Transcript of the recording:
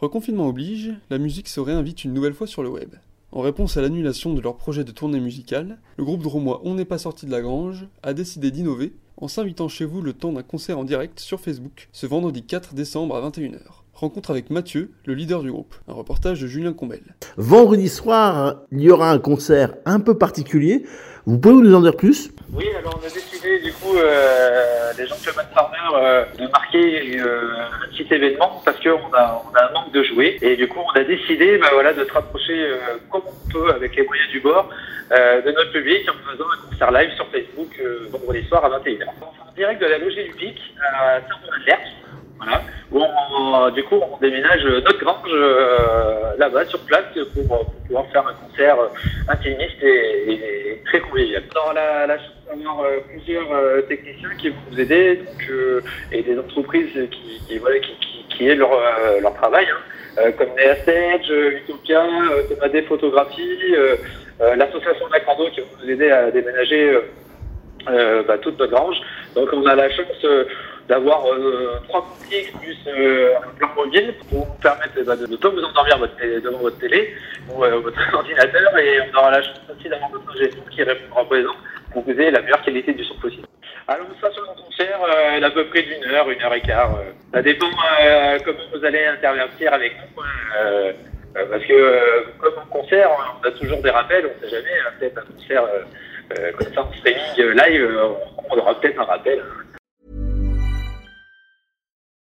Reconfinement oblige, la musique se réinvite une nouvelle fois sur le web. En réponse à l'annulation de leur projet de tournée musicale, le groupe dromois On n'est pas sorti de la grange a décidé d'innover en s'invitant chez vous le temps d'un concert en direct sur Facebook ce vendredi 4 décembre à 21h. Rencontre avec Mathieu, le leader du groupe. Un reportage de Julien Combel. Vendredi soir, il y aura un concert un peu particulier. Vous pouvez nous en dire plus? Oui, alors on a décidé du coup, euh, les gens de Mad Farmer, euh, de marquer euh, un petit événement parce qu'on a, un manque de jouets. Et du coup, on a décidé bah, voilà, de se rapprocher euh, comme on peut avec les moyens du bord euh, de notre public en faisant un concert live sur Facebook euh, vendredi soir à 21h. On en direct de la logée du Pic à Saint-Romain-de-Lerche. Voilà. On, du coup, on déménage notre grange euh, là-bas sur place pour, pouvoir faire un concert euh, intimiste et, très convivial. Dans la, la chance d'avoir euh, plusieurs euh, techniciens qui vont nous aider euh, et des entreprises qui, qui, qui, qui, leur, euh, leur travail, hein, euh, comme Nea Stage, euh, Utopia, euh, Tomadé Photographie, euh, euh, l'association Macando qui vont nous aider à déménager euh, euh, bah, toute notre grange. Donc on a la chance euh, d'avoir euh, trois complexes plus euh, un plan mobile pour vous permettre bah, de ne pas vous endormir votre devant votre télé ou euh, votre ordinateur et on aura la chance aussi d'avoir notre ingé son qui répondra présent pour que vous ayez la meilleure qualité du son possible. Alors ça sur mon concert, euh, d'à peu près d'une heure, une heure et quart. ça dépend comment vous allez intervertir avec nous. euh, euh, parce que euh, comme en concert, on a toujours des rappels, on ne sait jamais, hein, peut-être un concert euh, comme ça en streaming live, on aura peut-être un rappel. hein.